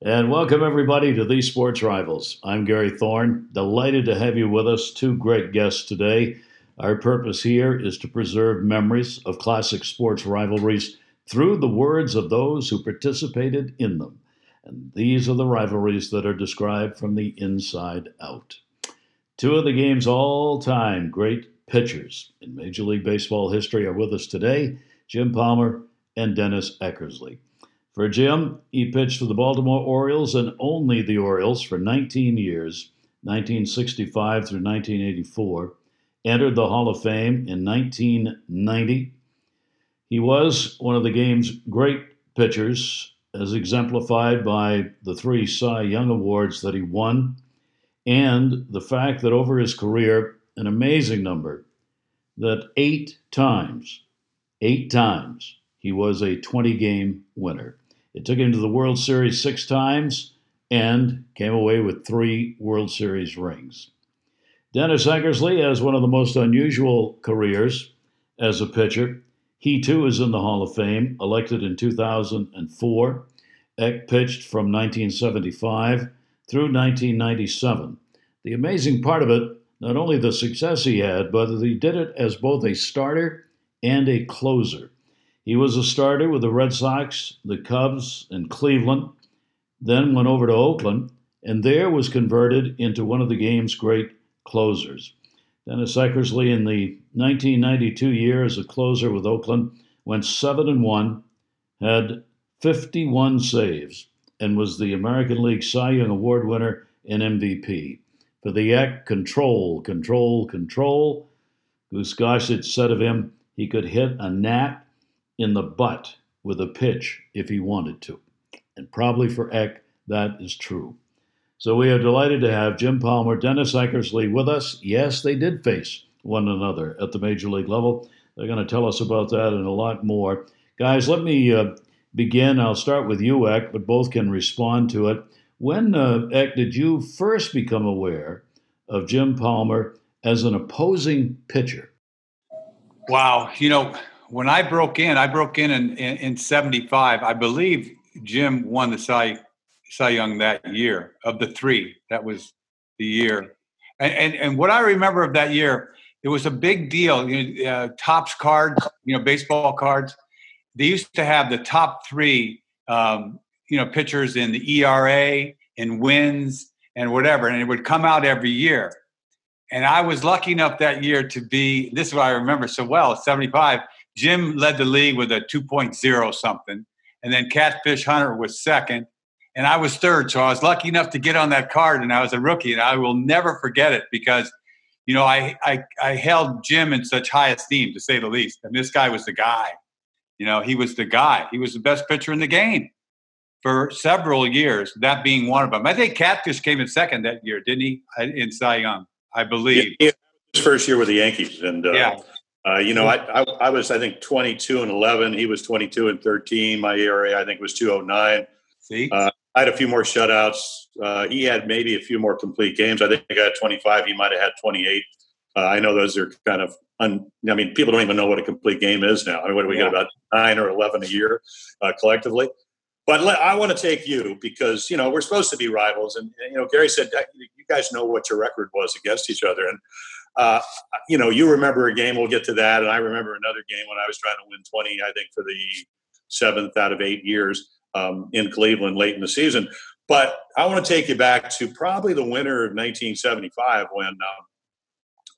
And welcome, everybody, to These Sports Rivals. I'm Gary Thorne. Delighted to have you with us. Two great guests today. Our purpose here is to preserve memories of classic sports rivalries through the words of those who participated in them. And these are the rivalries that are described from the inside out. Two of the game's all time great pitchers in Major League Baseball history are with us today Jim Palmer and Dennis Eckersley. For Jim, he pitched for the Baltimore Orioles and only the Orioles for 19 years, 1965 through 1984. Entered the Hall of Fame in 1990. He was one of the game's great pitchers, as exemplified by the three Cy Young Awards that he won, and the fact that over his career, an amazing number, that eight times, eight times, he was a 20 game winner. It took him to the World Series six times and came away with three World Series rings. Dennis Eckersley has one of the most unusual careers as a pitcher. He too is in the Hall of Fame, elected in 2004. Eck pitched from 1975 through 1997. The amazing part of it, not only the success he had, but that he did it as both a starter and a closer. He was a starter with the Red Sox, the Cubs, and Cleveland, then went over to Oakland, and there was converted into one of the game's great closers. Dennis Eckersley, in the 1992 year as a closer with Oakland, went 7 and 1, had 51 saves, and was the American League Cy Young Award winner and MVP. For the Eck, control, control, control. Goose Gossage said of him, he could hit a gnat in the butt with a pitch if he wanted to. And probably for Eck, that is true. So we are delighted to have Jim Palmer, Dennis Eckersley with us. Yes, they did face one another at the major league level. They're going to tell us about that and a lot more. Guys, let me uh, begin. I'll start with you, Eck, but both can respond to it. When, uh, Eck, did you first become aware of Jim Palmer as an opposing pitcher? Wow. You know, when I broke in, I broke in in, in, in 75. I believe Jim won the Cy, Cy Young that year of the three. That was the year. And, and, and what I remember of that year, it was a big deal. You know, uh, Topps cards, you know, baseball cards. They used to have the top three, um, you know, pitchers in the ERA and wins and whatever, and it would come out every year. And I was lucky enough that year to be. This is what I remember so well. 75 Jim led the league with a 2.0 something, and then Catfish Hunter was second, and I was third. So I was lucky enough to get on that card, and I was a rookie, and I will never forget it because, you know, I I, I held Jim in such high esteem, to say the least. And this guy was the guy. You know, he was the guy. He was the best pitcher in the game for several years. That being one of them. I think Catfish came in second that year, didn't he? In Cy Young, I believe. Yeah, his first year with the Yankees, and uh, yeah. Uh, you know, I, I, I was I think 22 and 11. He was 22 and 13. My ERA I think was 209. See, uh, I had a few more shutouts. Uh, he had maybe a few more complete games. I think I had 25. He might have had 28. Uh, I know those are kind of. Un, I mean, people don't even know what a complete game is now. I mean, what do we yeah. get about nine or 11 a year uh, collectively? But let, I want to take you because you know we're supposed to be rivals, and you know Gary said you guys know what your record was against each other, and uh, you know, you remember a game, we'll get to that. And I remember another game when I was trying to win 20, I think, for the seventh out of eight years um, in Cleveland late in the season. But I want to take you back to probably the winter of 1975 when um,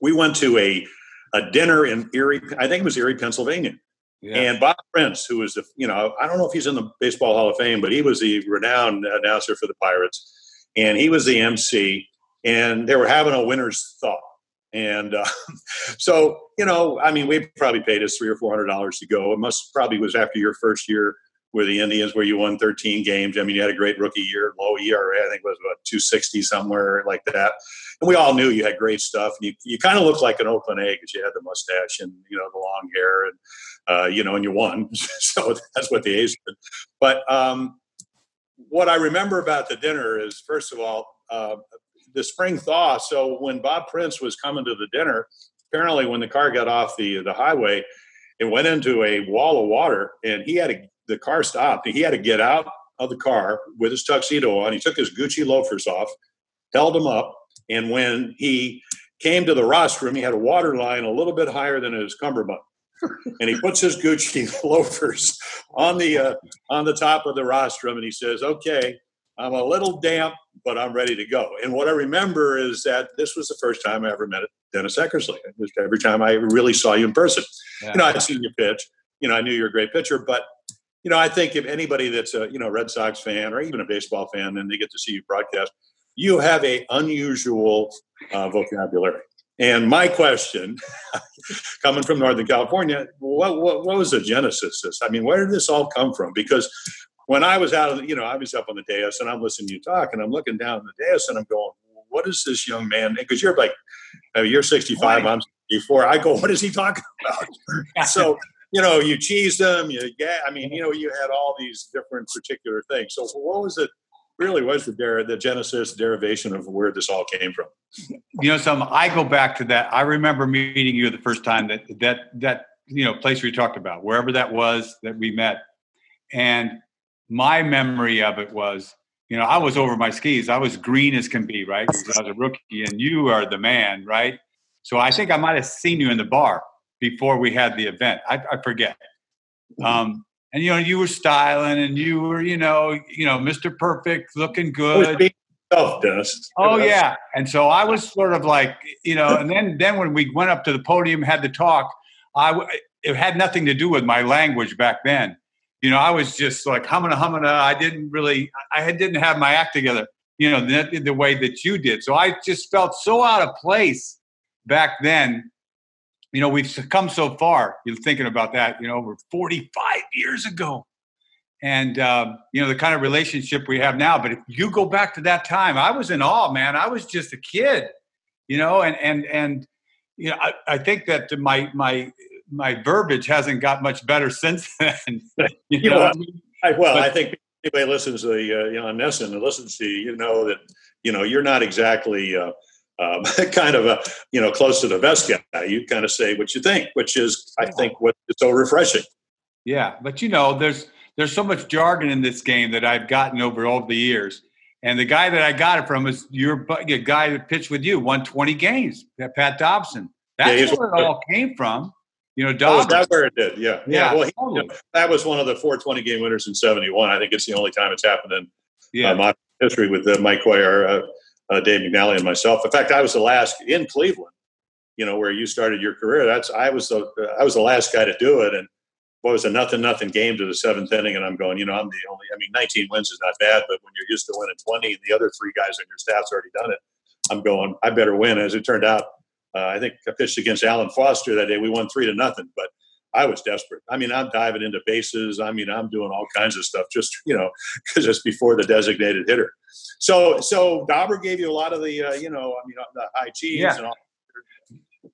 we went to a, a dinner in Erie, I think it was Erie, Pennsylvania. Yeah. And Bob Prince, who was the, you know, I don't know if he's in the Baseball Hall of Fame, but he was the renowned announcer for the Pirates. And he was the MC. And they were having a winner's thought and uh, so, you know, I mean, we probably paid us three or four hundred dollars to go. It must probably was after your first year with the Indians, where you won 13 games. I mean, you had a great rookie year, low ERA, I think it was about 260 somewhere like that. And we all knew you had great stuff. And you, you kind of looked like an open egg because you had the mustache and you know the long hair, and uh, you know, and you won. so that's what the A's did. But um, what I remember about the dinner is, first of all, uh, the spring thaw. So when Bob Prince was coming to the dinner, apparently when the car got off the the highway, it went into a wall of water, and he had to, the car stopped. He had to get out of the car with his tuxedo on. He took his Gucci loafers off, held them up, and when he came to the rostrum, he had a water line a little bit higher than his cummerbund. and he puts his Gucci loafers on the uh, on the top of the rostrum, and he says, "Okay, I'm a little damp, but I'm ready to go." And what I remember is that this was the first time I ever met Dennis Eckersley. It was Every time I really saw you in person, yeah. you know, I'd seen you pitch. You know, I knew you're a great pitcher, but you know, I think if anybody that's a you know Red Sox fan or even a baseball fan, and they get to see you broadcast, you have a unusual uh, vocabulary. And my question, coming from Northern California, what, what, what was the genesis of this? I mean, where did this all come from? Because when I was out of, the, you know, I was up on the dais and I'm listening to you talk, and I'm looking down the dais and I'm going, what is this young man? Because you're like, uh, you're 65, I'm 64. I go, what is he talking about? so you know, you cheesed them. You, yeah, I mean, you know, you had all these different particular things. So, what was it? Really, was the der- the genesis derivation of where this all came from? You know, some I go back to that. I remember meeting you the first time that that that you know place we talked about, wherever that was that we met, and my memory of it was, you know, I was over my skis. I was green as can be, right? Because I was a rookie, and you are the man, right? So I think I might have seen you in the bar before we had the event. I, I forget. Mm-hmm. Um, and you know, you were styling, and you were, you know, you know, Mr. Perfect, looking good. Oh, Dennis. Oh yeah, and so I was sort of like, you know, and then then when we went up to the podium, had the talk, I it had nothing to do with my language back then. You know, I was just like humming, humming. I didn't really, I didn't have my act together. You know, the, the way that you did. So I just felt so out of place back then you know, we've come so far. You're thinking about that, you know, over 45 years ago. And, um, you know, the kind of relationship we have now. But if you go back to that time, I was in awe, man. I was just a kid, you know, and, and, and, you know, I, I think that my, my, my verbiage hasn't got much better since then. you know, I, well, but, I think anybody listens to the, uh, you know, on NESN and listens to you, you know that, you know, you're not exactly, uh, um, kind of a you know close to the vest guy. You kind of say what you think, which is I think what is so refreshing. Yeah, but you know, there's there's so much jargon in this game that I've gotten over all the years. And the guy that I got it from is your a guy that pitched with you, won 20 games, Pat Dobson. That's yeah, where it all came from. You know. Oh, that's where it did. Yeah. Yeah. yeah. Well, he, totally. you know, that was one of the 420 game winners in 71. I think it's the only time it's happened in yeah. uh, my history with uh, Mike Cuellar. Uh, uh, Dave McNally and myself. In fact, I was the last in Cleveland. You know where you started your career. That's I was the I was the last guy to do it, and what was a nothing nothing game to the seventh inning, and I'm going. You know, I'm the only. I mean, 19 wins is not bad, but when you're used to winning 20, and the other three guys on your staff's already done it, I'm going. I better win. As it turned out, uh, I think I pitched against Alan Foster that day. We won three to nothing, but I was desperate. I mean, I'm diving into bases. I mean, I'm doing all kinds of stuff just you know because it's before the designated hitter. So, so Dauber gave you a lot of the, uh, you know, I mean, uh, the high cheese yeah. and all.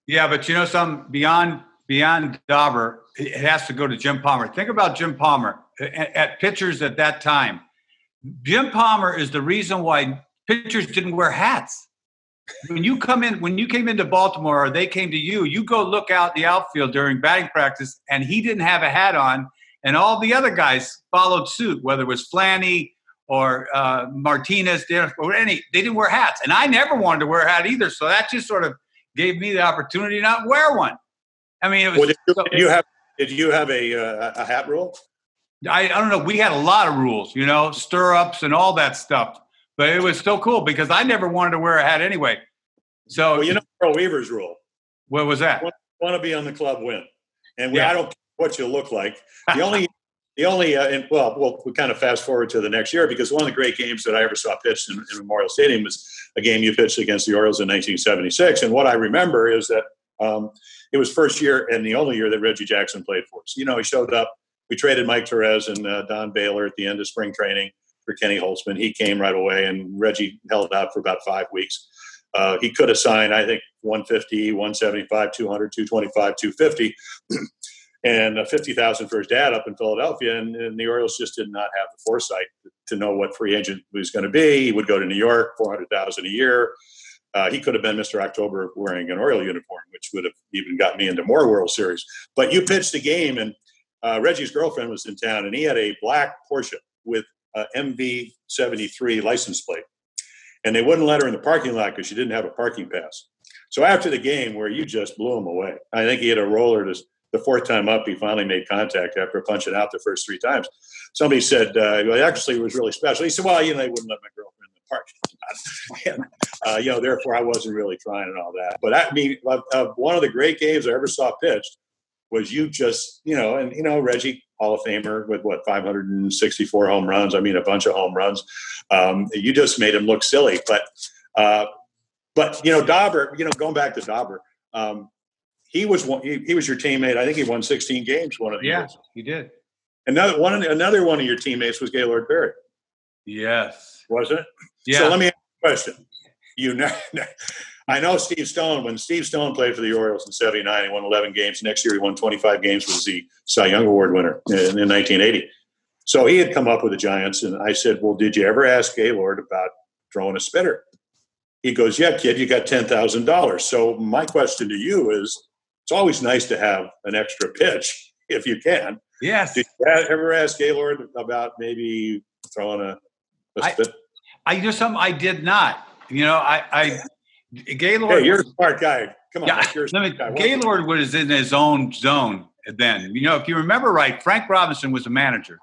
Yeah, but you know, some beyond beyond Dauber, it has to go to Jim Palmer. Think about Jim Palmer at, at pitchers at that time. Jim Palmer is the reason why pitchers didn't wear hats. When you come in, when you came into Baltimore, or they came to you, you go look out the outfield during batting practice, and he didn't have a hat on, and all the other guys followed suit, whether it was Flanny, or uh, Martinez or any, they didn't wear hats. And I never wanted to wear a hat either. So that just sort of gave me the opportunity to not wear one. I mean, it was. Well, did, you, so, did, you, have did you have a uh, a hat rule? I, I don't know. We had a lot of rules, you know, stirrups and all that stuff. But it was still cool because I never wanted to wear a hat anyway. So well, you know Earl Weaver's rule. What was that? Want, want to be on the club win, and we, yeah. I don't care what you look like. The only the only, uh, and, well, well, we kind of fast forward to the next year because one of the great games that I ever saw pitched in, in Memorial Stadium was a game you pitched against the Orioles in 1976. And what I remember is that um, it was first year and the only year that Reggie Jackson played for us. You know, he showed up. We traded Mike Torrez and uh, Don Baylor at the end of spring training for Kenny Holtzman. He came right away, and Reggie held out for about five weeks. Uh, he could have signed, I think, 150, 175, 200, 225, 250. and uh, 50,000 for his dad up in Philadelphia. And, and, the Orioles just did not have the foresight to know what free agent was going to be. He would go to New York, 400,000 a year. Uh, he could have been Mr. October wearing an Oriole uniform, which would have even got me into more World Series. But you pitched a game, and uh, Reggie's girlfriend was in town, and he had a black Porsche with uh, MV73 license plate. And they wouldn't let her in the parking lot because she didn't have a parking pass. So after the game, where you just blew him away, I think he had a roller to the fourth time up. He finally made contact after punching out the first three times. Somebody said, uh, well, actually, it was really special. He said, well, you know, they wouldn't let my girlfriend in the parking lot. uh, you know, therefore, I wasn't really trying and all that. But I mean, one of the great games I ever saw pitched was you just, you know, and, you know, Reggie, Hall of Famer with what, 564 home runs. I mean, a bunch of home runs. Um, you just made him look silly. But, uh, but you know, Dauber, you know, going back to Dauber, um, he was one, he, he, was your teammate. I think he won 16 games one of the yeah, years. he did. Another one, another one of your teammates was Gaylord Perry. Yes, was it? Yeah. So let me ask you a question. You know, I know Steve Stone. When Steve Stone played for the Orioles in '79, he won 11 games. Next year, he won 25 games. Was the Cy Young Award winner in, in 1980. So he had come up with the Giants, and I said, "Well, did you ever ask Gaylord about throwing a spitter?" He goes, "Yeah, kid, you got ten thousand dollars." So my question to you is, it's always nice to have an extra pitch if you can. Yes. Did you ever ask Gaylord about maybe throwing a, a spit? I, I just some I did not. You know, I, I Gaylord. Hey, you're a smart guy. Come on, yeah, you're let me, Gaylord was in his own zone then. You know, if you remember right, Frank Robinson was a manager,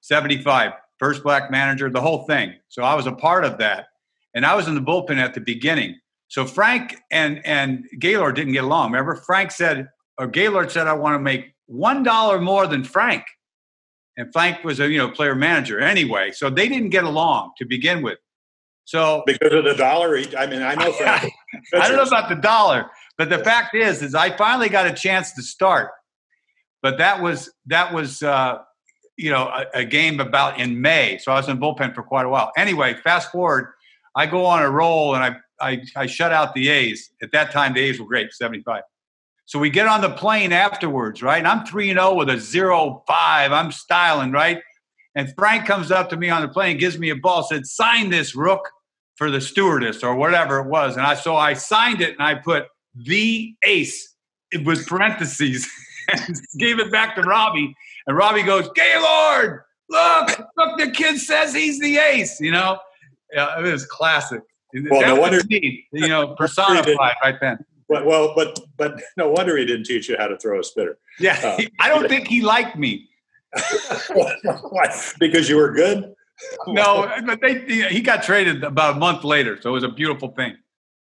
75, first black manager, the whole thing. So I was a part of that. And I was in the bullpen at the beginning. So Frank and and Gaylord didn't get along. Remember, Frank said, or Gaylord said, I want to make one dollar more than Frank. And Frank was a you know player manager anyway. So they didn't get along to begin with. So because of the dollar, I mean, I know Frank. I don't know about the dollar, but the fact is, is I finally got a chance to start. But that was that was uh, you know a, a game about in May, so I was in bullpen for quite a while. Anyway, fast forward, I go on a roll and I I, I shut out the A's. At that time, the A's were great, 75. So we get on the plane afterwards, right? And I'm 3 0 with a 0 5. I'm styling, right? And Frank comes up to me on the plane, gives me a ball, said, sign this, Rook, for the stewardess or whatever it was. And I so I signed it and I put the ace it with parentheses and gave it back to Robbie. And Robbie goes, Gaylord, look, look, the kid says he's the ace, you know? Yeah, it was classic. Well, that no wonder me, you know, personified right then. Well, well, but but no wonder he didn't teach you how to throw a spitter. Yeah, uh, I don't think he liked me. because you were good. No, but they he got traded about a month later, so it was a beautiful thing.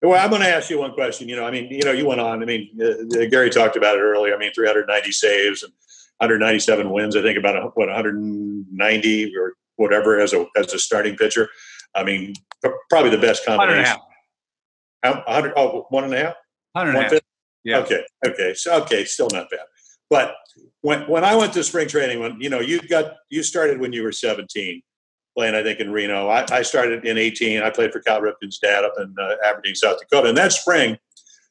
Well, I'm going to ask you one question. You know, I mean, you know, you went on. I mean, uh, Gary talked about it earlier. I mean, 390 saves and 197 wins. I think about what 190 or whatever as a as a starting pitcher. I mean, probably the best combination. One and a half. How, 100, oh, one and a half? One and a half. Yeah. Okay. Okay. So, okay. Still not bad. But when, when I went to spring training, when, you know, you got, you started when you were 17 playing, I think in Reno, I, I started in 18. I played for Cal Ripken's dad up in uh, Aberdeen, South Dakota. And that spring,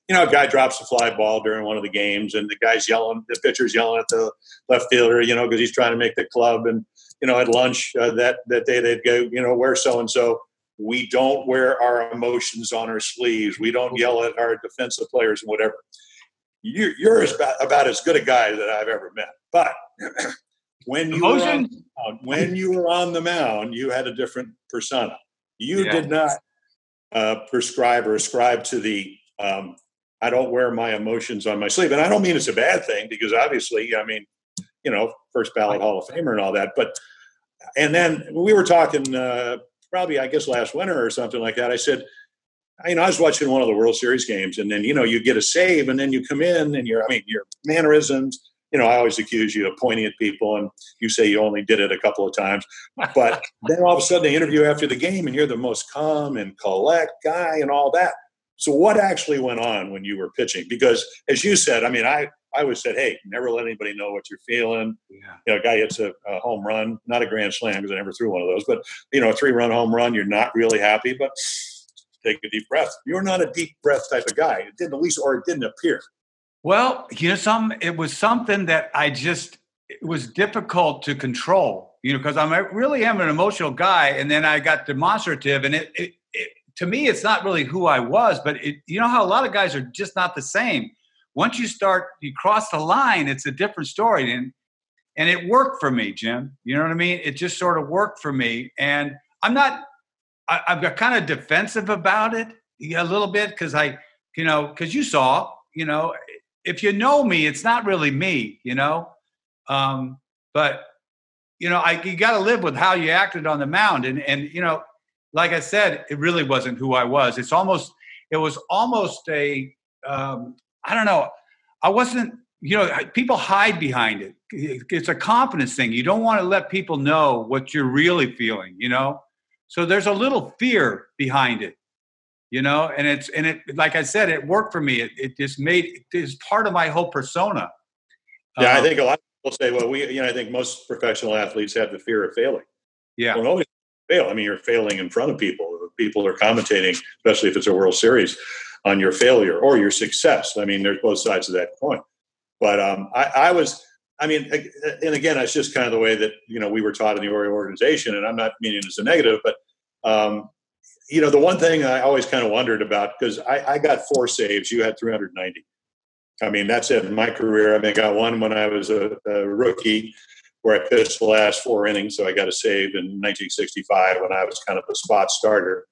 you know, a guy drops a fly ball during one of the games and the guy's yelling, the pitcher's yelling at the left fielder, you know, because he's trying to make the club. And, you know, at lunch uh, that, that day they'd go, you know, where so-and-so we don't wear our emotions on our sleeves. We don't yell at our defensive players and whatever. You're, you're about, about as good a guy that I've ever met. But when you, were on, when you were on the mound, you had a different persona. You yeah. did not uh, prescribe or ascribe to the um, I don't wear my emotions on my sleeve. And I don't mean it's a bad thing because obviously, I mean, you know, first ballot Hall of Famer and all that. But and then we were talking uh, probably I guess last winter or something like that. I said, you know, I was watching one of the World Series games, and then you know you get a save, and then you come in, and your I mean your mannerisms. You know, I always accuse you of pointing at people, and you say you only did it a couple of times. But then all of a sudden, they interview after the game, and you're the most calm and collect guy, and all that. So, what actually went on when you were pitching? Because, as you said, I mean, I I always said, hey, never let anybody know what you're feeling. Yeah. You know, a guy hits a, a, home run, not a grand slam because I never threw one of those, but you know, a three run home run, you're not really happy, but take a deep breath. You're not a deep breath type of guy. It didn't at least, or it didn't appear. Well, you know, some it was something that I just it was difficult to control. You know, because I'm I really am an emotional guy, and then I got demonstrative, and it, it, it to me, it's not really who I was, but it, you know how a lot of guys are just not the same once you start you cross the line it's a different story and and it worked for me, Jim. You know what I mean? It just sort of worked for me, and I'm not. I, I've got kind of defensive about it a little bit because I, you know, because you saw, you know, if you know me, it's not really me, you know. Um, but you know, I you got to live with how you acted on the mound, and and you know, like I said, it really wasn't who I was. It's almost, it was almost a, um, I don't know, I wasn't. You know, people hide behind it. It's a confidence thing. You don't want to let people know what you're really feeling. You know, so there's a little fear behind it you know and it's and it like i said it worked for me. It, it just made it is part of my whole persona. Yeah um, i think a lot of people say well we you know i think most professional athletes have the fear of failing. Yeah. Don't always fail i mean you're failing in front of people. People are commentating especially if it's a world series on your failure or your success. I mean there's both sides of that coin. But um, I, I was I mean, and again, it's just kind of the way that you know we were taught in the organization, and I'm not meaning it as a negative, but um, you know, the one thing I always kind of wondered about because I, I, got four saves, you had 390. I mean, that's it in my career. I mean, I got one when I was a, a rookie where I pitched the last four innings, so I got a save in 1965 when I was kind of a spot starter.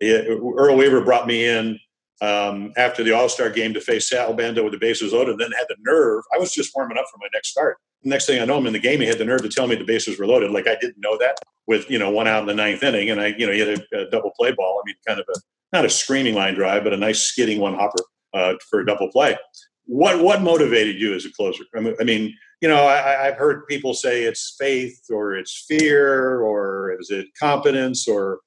It, Earl Weaver brought me in um, after the All Star game to face Sal Bando with the bases loaded, and then had the nerve. I was just warming up for my next start next thing I know, I'm in the game. He had the nerve to tell me the bases were loaded. Like I didn't know that with, you know, one out in the ninth inning. And I, you know, he had a, a double play ball. I mean, kind of a, not a screaming line drive, but a nice skidding one hopper uh, for a double play. What, what motivated you as a closer? I mean, you know, I, I've heard people say it's faith or it's fear or is it competence or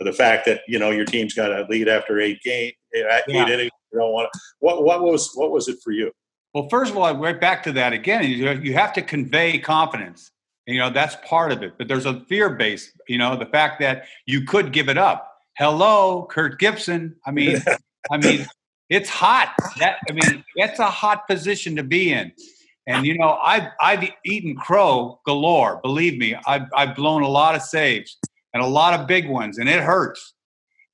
the fact that, you know, your team's got a lead after eight game, eight yeah. innings. You don't want to, what, what was, what was it for you? Well, first of all, I went back to that again. You have to convey confidence. You know that's part of it. But there's a fear base. You know the fact that you could give it up. Hello, Kirk Gibson. I mean, I mean, it's hot. That I mean, that's a hot position to be in. And you know, I've I've eaten crow galore. Believe me, I've I've blown a lot of saves and a lot of big ones, and it hurts.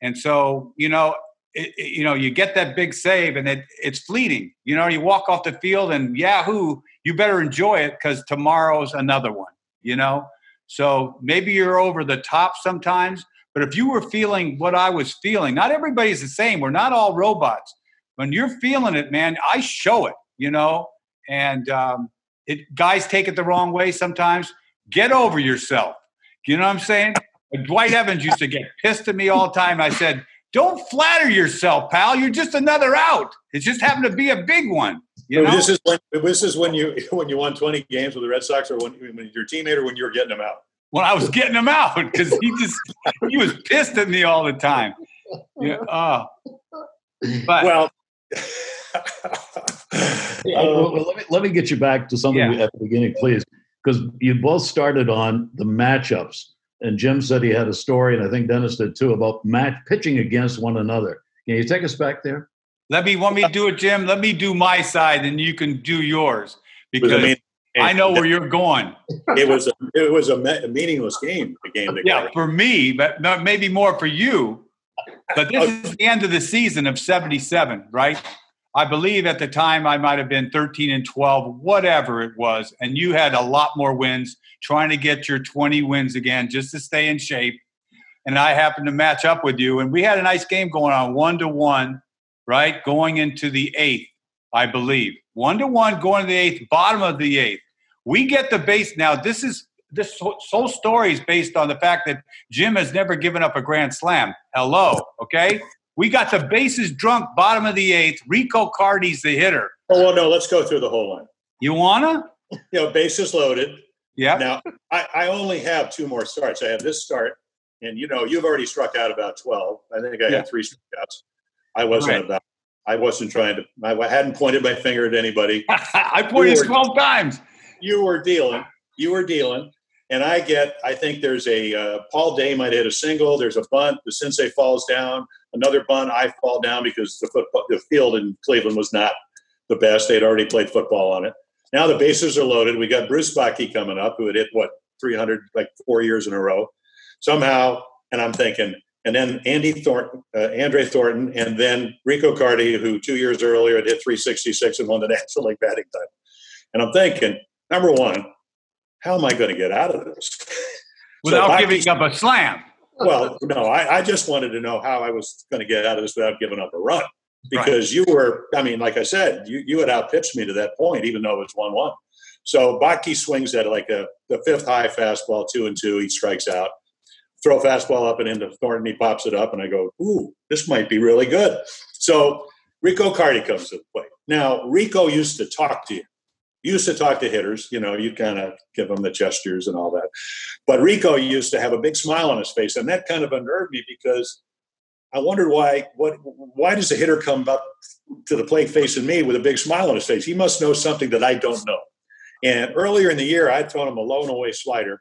And so, you know, it, it, you know, you get that big save and it, it's fleeting. You know, you walk off the field and Yahoo, you better enjoy it because tomorrow's another one, you know? So maybe you're over the top sometimes, but if you were feeling what I was feeling, not everybody's the same. We're not all robots. When you're feeling it, man, I show it, you know? And um, it, guys take it the wrong way sometimes. Get over yourself. You know what I'm saying? Dwight Evans used to get pissed at me all the time. I said, don't flatter yourself, pal. You're just another out. It just happened to be a big one. You know? This is when this is when you when you won 20 games with the Red Sox, or when, when your teammate, or when you were getting them out. When I was getting them out because he just he was pissed at me all the time. Yeah. Uh, but well. yeah, well, let me let me get you back to something yeah. at the beginning, please, because you both started on the matchups and Jim said he had a story, and I think Dennis did too, about match pitching against one another. Can you take us back there? Let me want me to do it, Jim. Let me do my side, and you can do yours because I, mean, I know where you're going. It was a, it was a, meaningless game. The game. Yeah, for me, but maybe more for you. But this oh. is the end of the season of '77, right? I believe at the time I might have been 13 and 12, whatever it was, and you had a lot more wins trying to get your 20 wins again just to stay in shape. And I happened to match up with you, and we had a nice game going on one to one, right? Going into the eighth, I believe. One to one going to the eighth, bottom of the eighth. We get the base. Now, this is this whole story is based on the fact that Jim has never given up a grand slam. Hello, okay? We got the bases drunk, bottom of the eighth. Rico Carty's the hitter. Oh well, no, let's go through the whole line. You wanna? You know, bases loaded. Yeah. Now I, I only have two more starts. I have this start, and you know, you've already struck out about twelve. I think I yeah. had three strikeouts. I wasn't right. about. I wasn't trying to. I hadn't pointed my finger at anybody. I pointed were, twelve times. You were dealing. You were dealing. And I get. I think there's a uh, Paul Dade might hit a single. There's a bunt. The sensei falls down. Another bunt. I fall down because the football, the field in Cleveland was not the best. They'd already played football on it. Now the bases are loaded. We got Bruce Bochte coming up, who had hit what 300 like four years in a row. Somehow, and I'm thinking, and then Andy Thornton, uh, Andre Thornton, and then Rico Carty, who two years earlier had hit 366 and won the National League batting title. And I'm thinking, number one, how am I going to get out of this? Without so giving up a slam. Well, no, I, I, just wanted to know how I was going to get out of this without giving up a run. Because right. you were, I mean, like I said, you, you had outpitched me to that point, even though it's 1 1. So Bochte swings at like a the fifth high fastball, two and two. He strikes out. Throw fastball up and into Thornton. He pops it up, and I go, "Ooh, this might be really good." So Rico Carty comes to the plate. Now Rico used to talk to you. Used to talk to hitters. You know, you kind of give them the gestures and all that. But Rico used to have a big smile on his face, and that kind of unnerved me because I wondered why. What? Why does a hitter come up to the plate facing me with a big smile on his face? He must know something that I don't know. And earlier in the year, I thrown him a low and away slider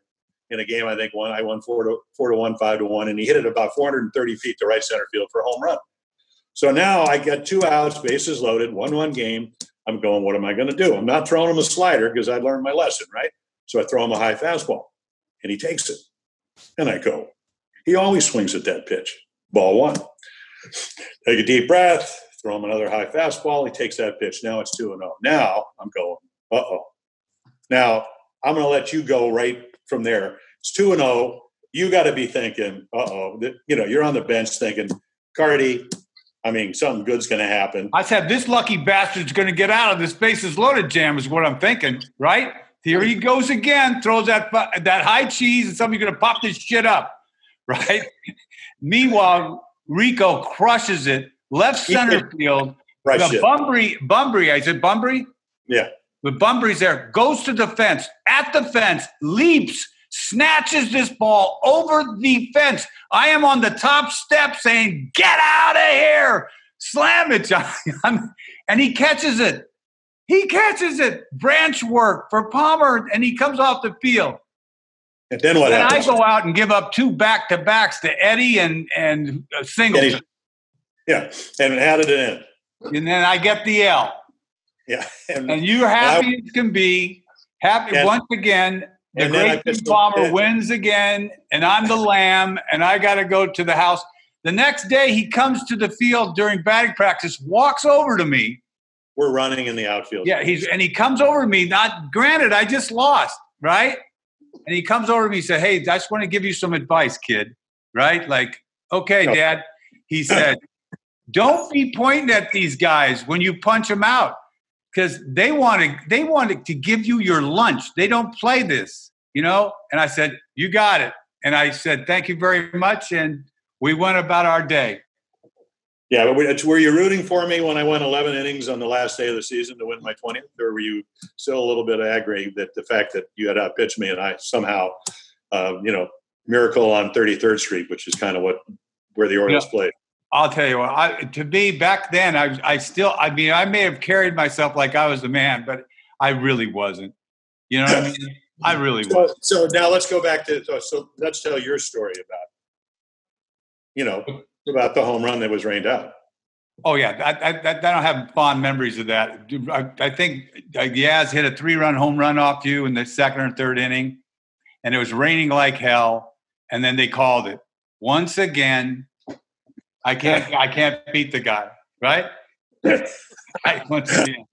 in a game. I think one I won four to four to one, five to one, and he hit it about 430 feet to right center field for a home run. So now I got two outs, bases loaded, one one game. I'm going. What am I going to do? I'm not throwing him a slider because I learned my lesson, right? So I throw him a high fastball, and he takes it, and I go. He always swings at that pitch. Ball one. Take a deep breath. Throw him another high fastball. He takes that pitch. Now it's two and zero. Now I'm going. Uh oh now, I'm going to let you go right from there. It's 2 and 0. You got to be thinking, uh oh, you know, you're on the bench thinking, Carty, I mean, something good's going to happen. I said, this lucky bastard's going to get out of this bases loaded jam, is what I'm thinking, right? Here he goes again, throws that that high cheese, and somebody's going to pop this shit up, right? Meanwhile, Rico crushes it left center field. Right. Bumbry, Bumbry, I said Bumbry? Yeah. But Bumbry's there, goes to the fence, at the fence, leaps, snatches this ball over the fence. I am on the top step saying, Get out of here! Slam it, John. and he catches it. He catches it. Branch work for Palmer, and he comes off the field. And then what? And I go out and give up two back to backs to Eddie and and uh, Singleton. Yeah, and how did it end? And then I get the L. Yeah. And, and you're happy as can be. Happy once again. The great bomber wins again, and I'm the lamb, and I got to go to the house. The next day, he comes to the field during batting practice, walks over to me. We're running in the outfield. Yeah, he's and he comes over to me. Not granted, I just lost, right? And he comes over to me and said, "Hey, I just want to give you some advice, kid." Right? Like, okay, Dad. He said, "Don't be pointing at these guys when you punch them out because they wanted they wanted to give you your lunch. They don't play this, you know. And I said, "You got it." And I said, "Thank you very much." And we went about our day. Yeah, but were you rooting for me when I went 11 innings on the last day of the season to win my 20th, or were you still a little bit angry that the fact that you had outpitched me and I somehow, uh, you know, miracle on 33rd Street, which is kind of what where the Orioles yeah. played. I'll tell you what. I, to me, back then, I, I still. I mean, I may have carried myself like I was a man, but I really wasn't. You know what I mean? I really so, was. So now let's go back to. So, so let's tell your story about. You know about the home run that was rained out. Oh yeah, I, I, I don't have fond memories of that. I, I think uh, Yaz hit a three-run home run off you in the second or third inning, and it was raining like hell. And then they called it once again. I can't I can't beat the guy, right? I, once again.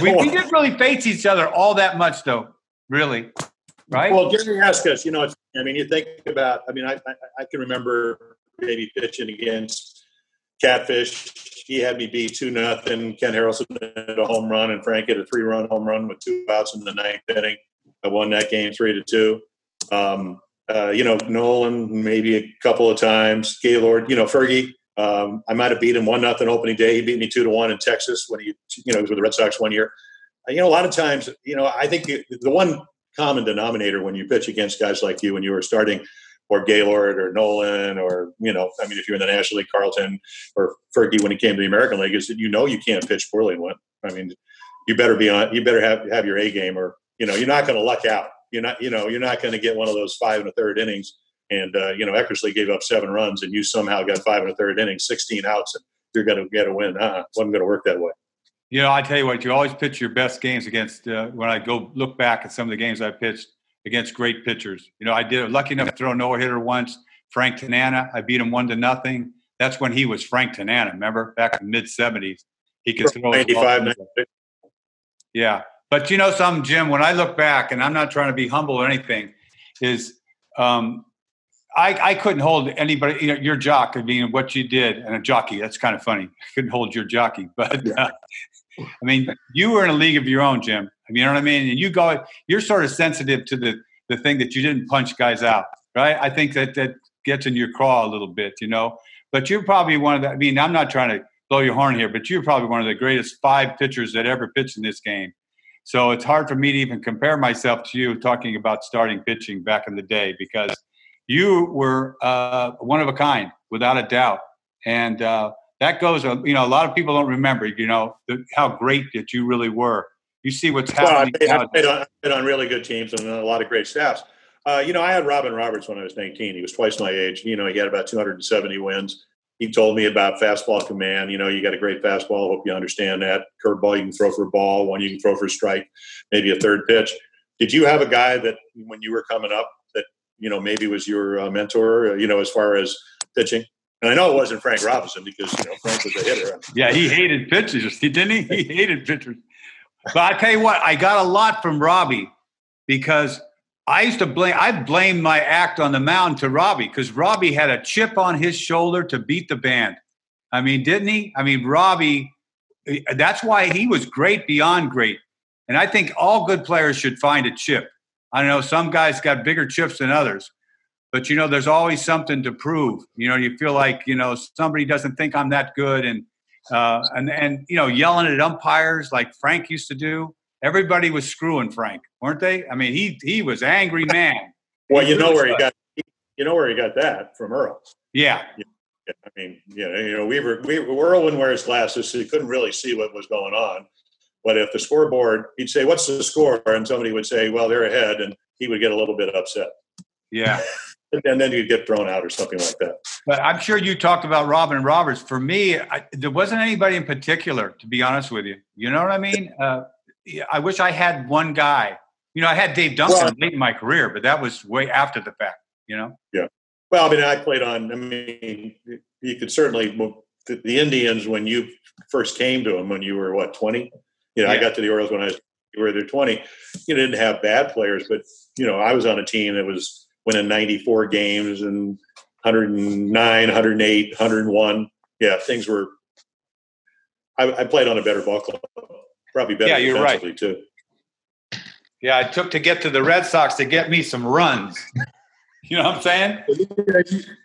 We, we didn't really face each other all that much though, really. Right? Well, Gary asked us, you know, I mean, you think about, I mean, I, I, I can remember maybe pitching against Catfish. He had me beat 2 nothing. Ken Harrelson hit a home run, and Frank hit a three run home run with two outs in the ninth inning. I won that game 3 to 2. Um, uh, you know, Nolan maybe a couple of times. Gaylord, you know, Fergie um, I might have beat him one nothing opening day. He beat me two to one in Texas when he, you know, was with the Red Sox one year. You know, a lot of times, you know, I think the, the one common denominator when you pitch against guys like you when you were starting, or Gaylord or Nolan, or you know, I mean, if you're in the National League, Carlton or Fergie when he came to the American League, is that you know you can't pitch poorly. When I mean, you better be on, you better have have your A game, or you know, you're not going to luck out. You're not, you know, you're not going to get one of those five and a third innings and uh, you know, Eckersley gave up seven runs, and you somehow got five and a third inning, 16 outs, and you're going to get a win. Uh-uh, wasn't going to work that way. You know, I tell you what, you always pitch your best games against. Uh, when I go look back at some of the games I pitched against great pitchers, you know, I did lucky enough to throw a no hitter once. Frank Tanana, I beat him one to nothing. That's when he was Frank Tanana. Remember back in the mid '70s, he could throw 95, Yeah, But you know something, Jim, when I look back, and I'm not trying to be humble or anything, is um, I, I couldn't hold anybody, you know, your jock, I mean, what you did, and a jockey, that's kind of funny. I couldn't hold your jockey. But uh, I mean, you were in a league of your own, Jim. I mean, you know what I mean? And you go, you're sort of sensitive to the, the thing that you didn't punch guys out, right? I think that that gets in your craw a little bit, you know? But you're probably one of the, I mean, I'm not trying to blow your horn here, but you're probably one of the greatest five pitchers that ever pitched in this game. So it's hard for me to even compare myself to you talking about starting pitching back in the day because you were uh, one of a kind, without a doubt. And uh, that goes, uh, you know, a lot of people don't remember, you know, the, how great that you really were. You see what's happening. Well, I played, on, on really good teams and a lot of great staffs. Uh, you know, I had Robin Roberts when I was 19. He was twice my age. You know, he had about 270 wins he told me about fastball command. You know, you got a great fastball. Hope you understand that. Curveball you can throw for a ball, one you can throw for a strike, maybe a third pitch. Did you have a guy that when you were coming up you know maybe was your uh, mentor? You know, as far as pitching. And I know it wasn't Frank Robinson because you know Frank was a hitter. Yeah, he hated pitchers, didn't he? He hated pitchers. But I tell you what, I got a lot from Robbie because I used to blame I blamed my act on the mound to Robbie because Robbie had a chip on his shoulder to beat the band. I mean, didn't he? I mean, Robbie. Eh, that's why he was great beyond great. And I think all good players should find a chip. I know some guys got bigger chips than others, but you know, there's always something to prove. You know, you feel like you know somebody doesn't think I'm that good, and uh, and and you know, yelling at umpires like Frank used to do everybody was screwing Frank, weren't they? I mean, he he was angry man. well, you know where he got you know where he got that from Earl. Yeah. yeah. I mean, you know, you know, we were we Earl wouldn't wear his glasses, so he couldn't really see what was going on. But if the scoreboard, he'd say, "What's the score?" and somebody would say, "Well, they're ahead," and he would get a little bit upset. Yeah. and then you'd get thrown out or something like that. But I'm sure you talked about Robin Roberts. For me, I, there wasn't anybody in particular, to be honest with you. You know what I mean? Uh, I wish I had one guy. You know, I had Dave Duncan well, late in my career, but that was way after the fact. You know. Yeah. Well, I mean, I played on. I mean, you could certainly the, the Indians when you first came to them when you were what twenty. You know, yeah. I got to the Orioles when I was you were there twenty. You didn't have bad players, but you know, I was on a team that was winning ninety four games and 109, 108, 101. Yeah, things were. I, I played on a better ball club probably better. Yeah, you're right. Too. Yeah, I took to get to the Red Sox to get me some runs. You know what I'm saying?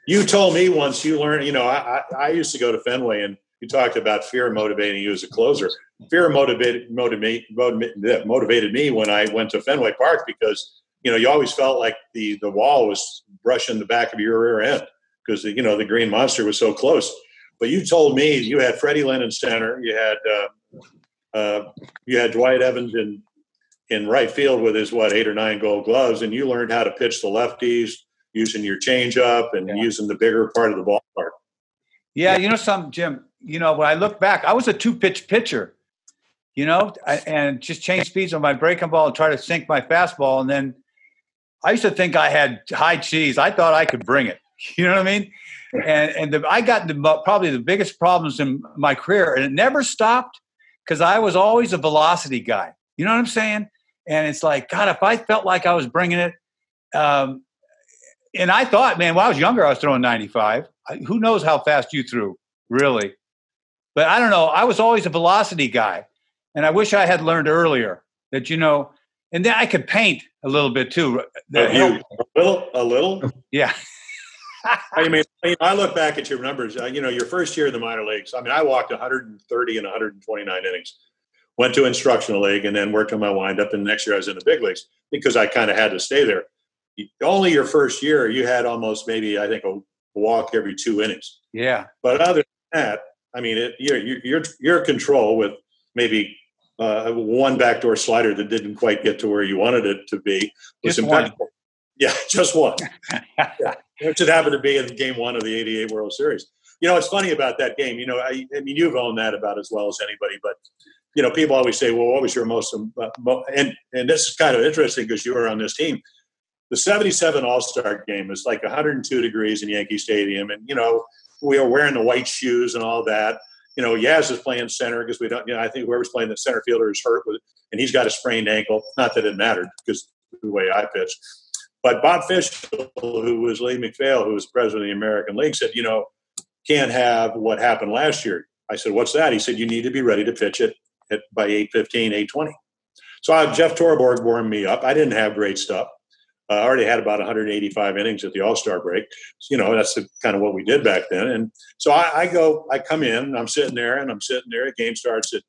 You told me once you learned. You know, I, I, I used to go to Fenway, and you talked about fear motivating you as a closer. Fear motivated motivated motivated me when I went to Fenway Park because you know you always felt like the the wall was brushing the back of your rear end because you know the green monster was so close. But you told me you had Freddie Lynn in center, you had uh, uh, you had Dwight Evans in in right field with his what eight or nine gold gloves, and you learned how to pitch the lefties using your changeup and yeah. using the bigger part of the ballpark. Yeah, you know some Jim. You know when I look back, I was a two pitch pitcher. You know, I, and just change speeds on my breaking ball and try to sink my fastball, and then I used to think I had high cheese. I thought I could bring it. You know what I mean? And and the, I got the, probably the biggest problems in my career, and it never stopped because I was always a velocity guy. You know what I'm saying? And it's like, God, if I felt like I was bringing it, um, and I thought, man, when I was younger, I was throwing 95. Who knows how fast you threw, really? But I don't know. I was always a velocity guy, and I wish I had learned earlier that you know. And then I could paint a little bit too. you, a little, a little. Yeah. I mean, I look back at your numbers. Uh, you know, your first year in the minor leagues. I mean, I walked 130 and 129 innings, went to instructional league, and then worked on my windup. And next year, I was in the big leagues because I kind of had to stay there. Only your first year, you had almost maybe I think a walk every two innings. Yeah. But other than that, I mean, it, you're you're you're control with maybe uh, one backdoor slider that didn't quite get to where you wanted it to be was Just impeccable. One. Yeah, just one. yeah. It should happen to be in game one of the 88 World Series. You know, it's funny about that game. You know, I, I mean, you've owned that about as well as anybody, but, you know, people always say, well, what was your most, uh, and, and this is kind of interesting because you were on this team. The 77 All Star game is like 102 degrees in Yankee Stadium. And, you know, we are wearing the white shoes and all that. you know, Yaz is playing center because we don't, you know, I think whoever's playing the center fielder is hurt with, and he's got a sprained ankle. Not that it mattered because the way I pitch. But Bob Fishel, who was Lee MacPhail, who was president of the American League, said, you know, can't have what happened last year. I said, what's that? He said, you need to be ready to pitch it at, by 815, 820. So I, Jeff Torborg warmed me up. I didn't have great stuff. I already had about 185 innings at the All Star break. You know, that's the, kind of what we did back then. And so I, I go, I come in, I'm sitting there, and I'm sitting there. The game starts at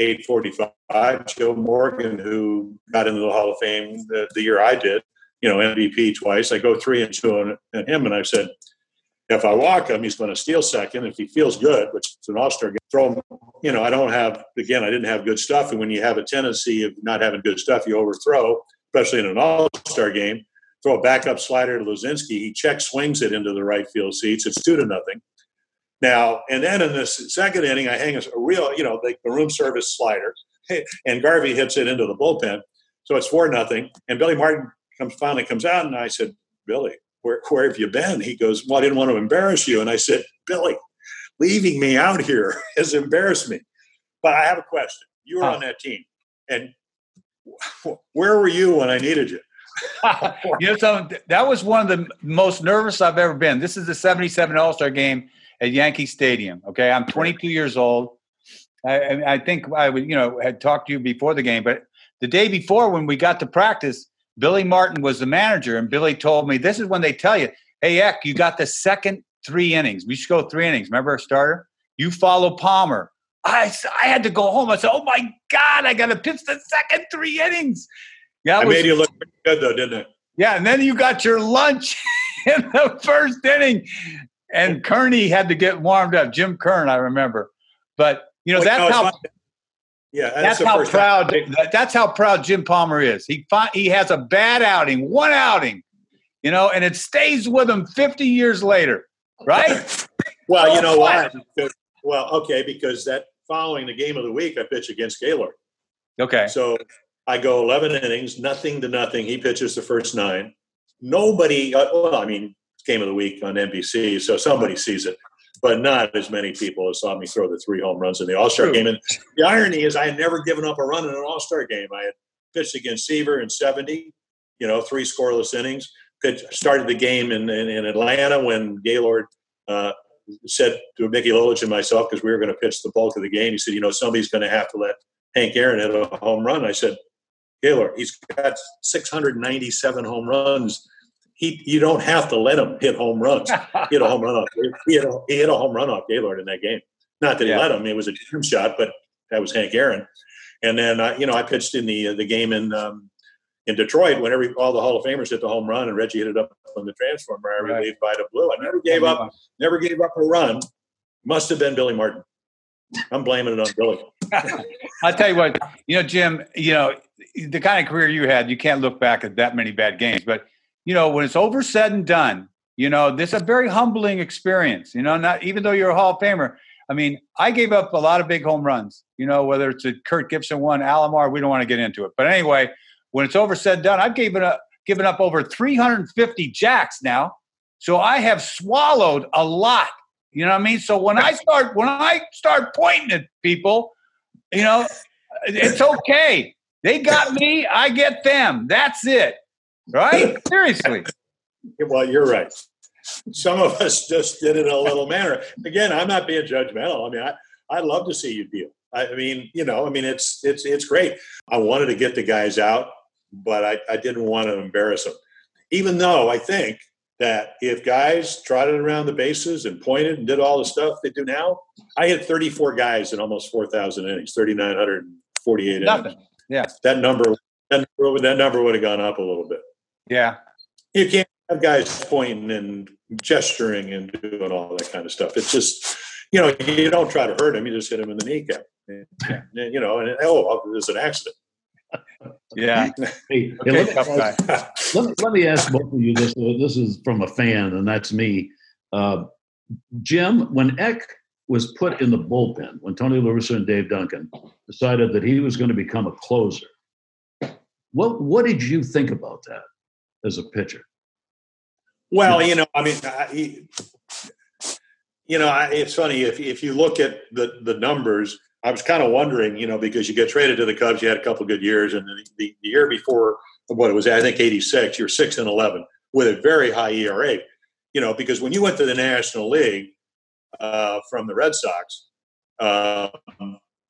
8:45. Joe Morgan, who got into the Hall of Fame the, the year I did, you know, MVP twice. I go three and two on, on him, and I said, if I walk him, he's going to steal second. If he feels good, which is an all-star game, throw him. You know, I don't have again. I didn't have good stuff, and when you have a tendency of not having good stuff, you overthrow, especially in an all-star game. Throw a backup slider to Luzinski. He check swings it into the right field seats. It's two to nothing. Now, and then in this second inning, I hang a real, you know, the, the room service slider, and Garvey hits it into the bullpen. So it's four nothing. And Billy Martin comes finally comes out, and I said, Billy, where, where have you been? He goes, Well, I didn't want to embarrass you. And I said, Billy, leaving me out here has embarrassed me. But I have a question. You were huh. on that team, and where were you when I needed you? you know, so that was one of the most nervous I've ever been. This is the 77 All Star game at Yankee Stadium. Okay, I'm 22 years old. I, I think I would, you know, had talked to you before the game, but the day before when we got to practice, Billy Martin was the manager, and Billy told me this is when they tell you, "Hey, Eck, you got the second three innings. We should go three innings. Remember a starter? You follow Palmer." I, I had to go home. I said, "Oh my God, I got to pitch the second three innings." Yeah, I was, made you look good though, didn't it? Yeah, and then you got your lunch in the first inning, and Kearney had to get warmed up. Jim Kern, I remember. But you know, that's how. Yeah, that's, that's how proud. That, that's how proud Jim Palmer is. He he has a bad outing, one outing, you know, and it stays with him 50 years later, right? well, you know what? Well, okay, because that following the game of the week, I pitch against Gaylord. Okay. So I go 11 innings, nothing to nothing. He pitches the first nine. Nobody. Uh, well, I mean, game of the week on NBC, so somebody sees it, but not as many people as saw me throw the three home runs in the All Star game. And the irony is, I had never given up a run in an All Star game. I had pitched against Seaver in 70, you know, three scoreless innings. Pitched, started the game in, in, in Atlanta when Gaylord uh, said to Mickey Lolich and myself, because we were going to pitch the bulk of the game, he said, you know, somebody's going to have to let Hank Aaron hit a home run. I said, Gaylord, he's got 697 home runs he you don't have to let him hit home runs. he hit a home run off. He hit a, he hit a home run off Gaylord in that game. Not that yeah. he let him; it was a dream shot, but that was Hank Aaron. And then uh, you know I pitched in the uh, the game in um, in Detroit when every all the Hall of Famers hit the home run and Reggie hit it up on the transformer. I right. relieved Vida Blue. I never gave up. Never gave up a run. Must have been Billy Martin. I'm blaming it on Billy. I'll tell you what, you know, Jim, you know, the kind of career you had, you can't look back at that many bad games, but you know, when it's over said and done, you know, this is a very humbling experience. You know, not even though you're a Hall of Famer. I mean, I gave up a lot of big home runs. You know, whether it's a Kirk Gibson one, Alomar, we don't want to get into it. But anyway, when it's over said and done, I've given up given up over 350 jacks now. So I have swallowed a lot. You know what I mean? So when I start when I start pointing at people, you know, it's okay. They got me, I get them. That's it. Right? Seriously. Well, you're right. Some of us just did it a little manner. Again, I'm not being judgmental. I mean, I, I'd love to see you deal. I mean, you know, I mean, it's it's it's great. I wanted to get the guys out, but I, I didn't want to embarrass them. Even though I think that if guys trotted around the bases and pointed and did all the stuff they do now, I had 34 guys in almost 4,000 innings, 3,948 Nothing. innings. Yeah. That number, that number, that number would have gone up a little bit. Yeah. You can't have guys pointing and gesturing and doing all that kind of stuff. It's just, you know, you don't try to hurt him. You just hit him in the kneecap. And, and, you know, and oh, oh there's an accident. Yeah. hey, okay, let, me ask, let, let, me ask both of you this. This is from a fan, and that's me. Uh, Jim, when Eck was put in the bullpen, when Tony La Russa and Dave Duncan decided that he was going to become a closer, what what did you think about that? as a pitcher? Well, you know, I mean, he, you know, I, it's funny if if you look at the the numbers. I was kind of wondering, you know, because you get traded to the Cubs, you had a couple good years, and the, the, the year before, what it was, I think eighty six, you're six and eleven with a very high ERA. You know, because when you went to the National League uh, from the Red Sox, um,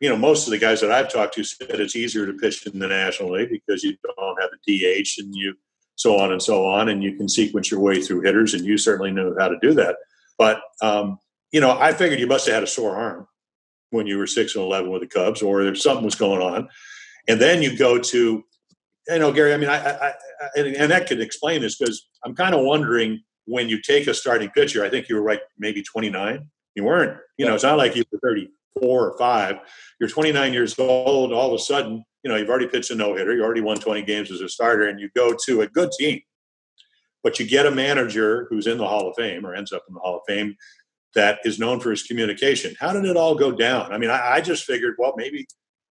you know, most of the guys that I've talked to said it's easier to pitch in the National League because you don't have a DH and you so on and so on, and you can sequence your way through hitters, and you certainly knew how to do that. But um, you know, I figured you must have had a sore arm when you were six and eleven with the Cubs, or there's something was going on, and then you go to, you know, Gary. I mean, I, I, I and, and that could explain this because I'm kind of wondering when you take a starting pitcher. I think you were right, maybe 29. You weren't. You know, it's not like you were 34 or five. You're 29 years old. All of a sudden, you know, you've already pitched a no hitter. You already won 20 games as a starter, and you go to a good team. But you get a manager who's in the Hall of Fame or ends up in the Hall of Fame that is known for his communication. How did it all go down? I mean, I, I just figured, well, maybe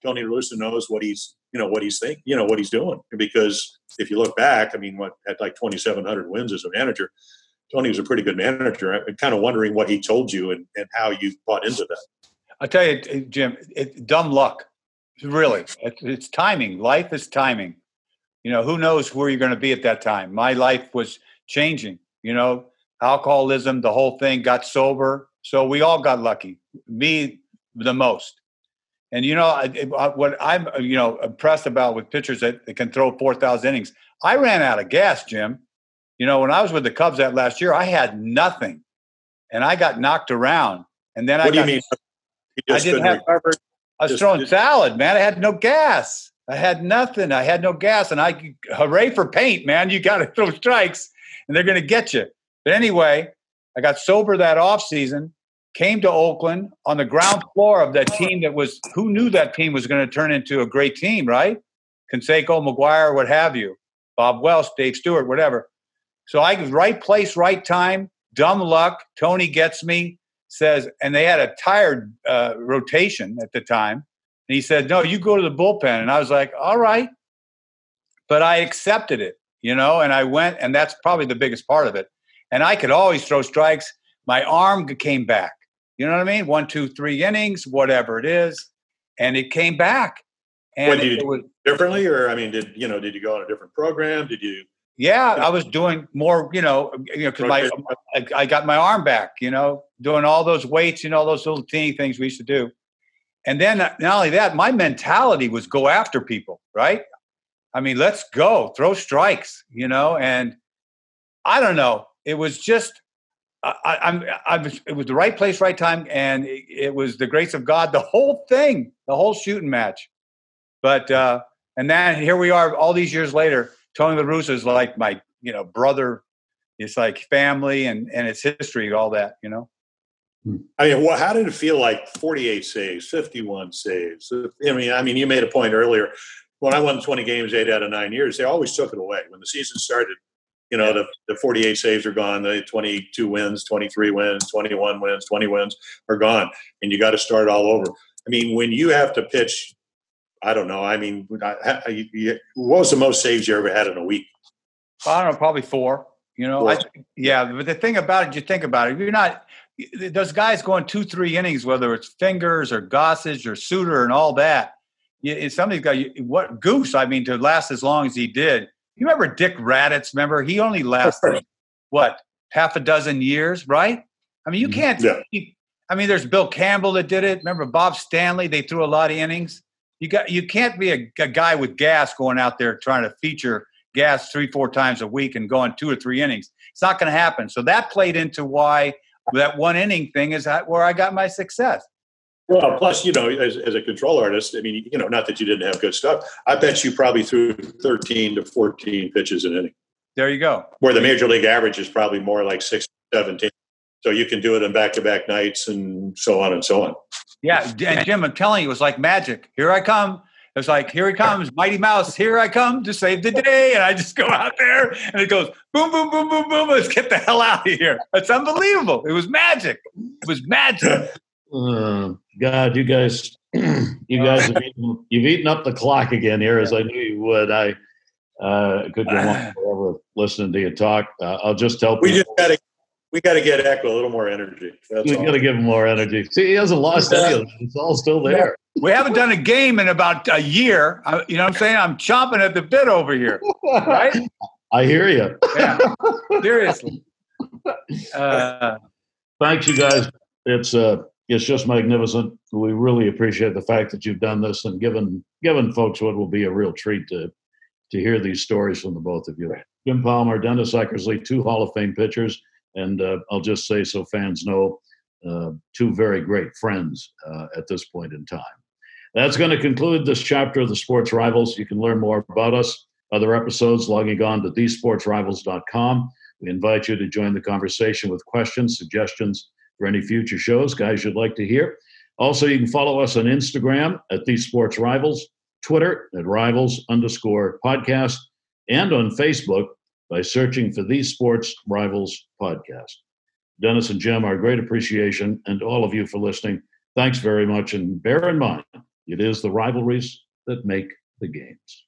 Tony La Russa knows what he's, you know, what he's thinking, you know, what he's doing. Because if you look back, I mean, what had like 2,700 wins as a manager, Tony was a pretty good manager. I'm kind of wondering what he told you and, and how you bought into that. I tell you, eh, Jim, it, dumb luck. Really, it's, it's timing. Life is timing. You know, who knows where you're going to be at that time? My life was changing. You know, alcoholism, the whole thing. Got sober, so we all got lucky. Me, the most. And you know I, I, uh, what I'm uh, you know impressed about with pitchers that, that can throw four thousand innings. I ran out of gas, Jim. You know, when I was with the Cubs that last year, I had nothing, and I got knocked around. And then what I do got, you mean? I didn't have. I was throwing salad, man. I had no gas. I had nothing. I had no gas, and I hooray for paint, man. You got to throw strikes, and they're going to get you. But anyway, I got sober that off season. Came to Oakland on the ground floor of that team that was. Who knew that team was going to turn into a great team, right? Canseco, McGwire, what have you, Bob Welch, Dave Stewart, whatever. So I right place, right time. Dumb luck. Tony gets me says, and they had a tired uh, rotation at the time. And he said, No, you go to the bullpen. And I was like, All right. But I accepted it, you know, and I went, and that's probably the biggest part of it. And I could always throw strikes. My arm came back. You know what I mean? One, two, three innings, whatever it is. And it came back. And what, did you was, differently? Or, I mean, did, you know, did you go on a different program? Did you? Yeah, I was doing more, you know, um, you know, because my um, I, I, got my arm back, you know, doing all those weights, you know, those little teeny things we used to do. And then uh, not only that, my mentality was go after people, right? I mean, let's go, throw strikes, you know, and I don't know. It was just I, I'm I was it was the right place, right time, and it, it was the grace of God. The whole thing, the whole shooting match. But uh, and then here we are, all these years later Tony La Russa is like my, you know, brother. It's like family and and its history, all that, you know. I mean, well, how did it feel like 48 saves, 51 saves? I mean, I mean, you made a point earlier. When I won 20 games, eight out of nine years, they always took it away. When the season started, you know, the, the 48 saves are gone. The 22 wins, 23 wins, 21 wins, 20 wins are gone. And you got to start all over. I mean, when you have to pitch I don't know. I mean, I, I, you, what was the most saves you ever had in a week? I don't know, probably four. You know, four. I, yeah. But the thing about it, you think about it, you're not those guys going two, three innings, whether it's Fingers or Gossage or Sutter and all that. You, some of these guys, what Goose? I mean, to last as long as he did. You remember Dick Radatz? Remember he only lasted what half a dozen years, right? I mean, you mm-hmm. can't. Yeah. I mean, there's Bill Campbell that did it. Remember Bob Stanley? They threw a lot of innings you got you can't be a, a, guy with gas going out there trying to feature gas three four times a week and going two or three innings. It's not going to happen. So that played into why that one inning thing is where I got my success. Well, plus, you know, as, as a control artist, I mean, you know, not that you didn't have good stuff. I bet you probably threw 13 to 14 pitches an inning. There you go. Where the major league average is probably more like six, 17. So you can do it in back to back nights and so on and so on. Yeah, and Jim, I'm telling you, it was like magic. Here I come. It was like, here he comes, Mighty Mouse. Here I come to save the day. And I just go out there, and it goes boom, boom, boom, boom, boom. Let's get the hell out of here. It's unbelievable. It was magic. It was magic. Uh, God, you guys, you guys have eaten, you've eaten up the clock again here, as I knew you would. I uh, could go on forever listening to you talk. Uh, I'll just tell we just got to we got to get Echo a little more energy. That's we got to give him more energy. See, he hasn't lost any of it. It's all still there. We haven't done a game in about a year. you know what I'm saying? I'm chomping at the bit over here. Right? I hear you. Yeah. Seriously. Uh, Thanks, you guys. It's uh, it's just magnificent. We really appreciate the fact that you've done this and given given folks what will be a real treat to to hear these stories from the both of you. Jim Palmer, Dennis Eckersley, two Hall of Fame pitchers, and uh, I'll just say so fans know, uh, two very great friends uh, at this point in time. That's going to conclude this chapter of the Sports Rivals. You can learn more about us, other episodes, logging on to thesportsrivals.com. We invite you to join the conversation with questions, suggestions for any future shows, guys you'd like to hear. Also, you can follow us on Instagram at These Sports Rivals, Twitter at Rivals underscore podcast, and on Facebook by searching for These Sports Rivals podcast. Dennis and Jim, our great appreciation, and all of you for listening. Thanks very much. And bear in mind, it is the rivalries that make the games.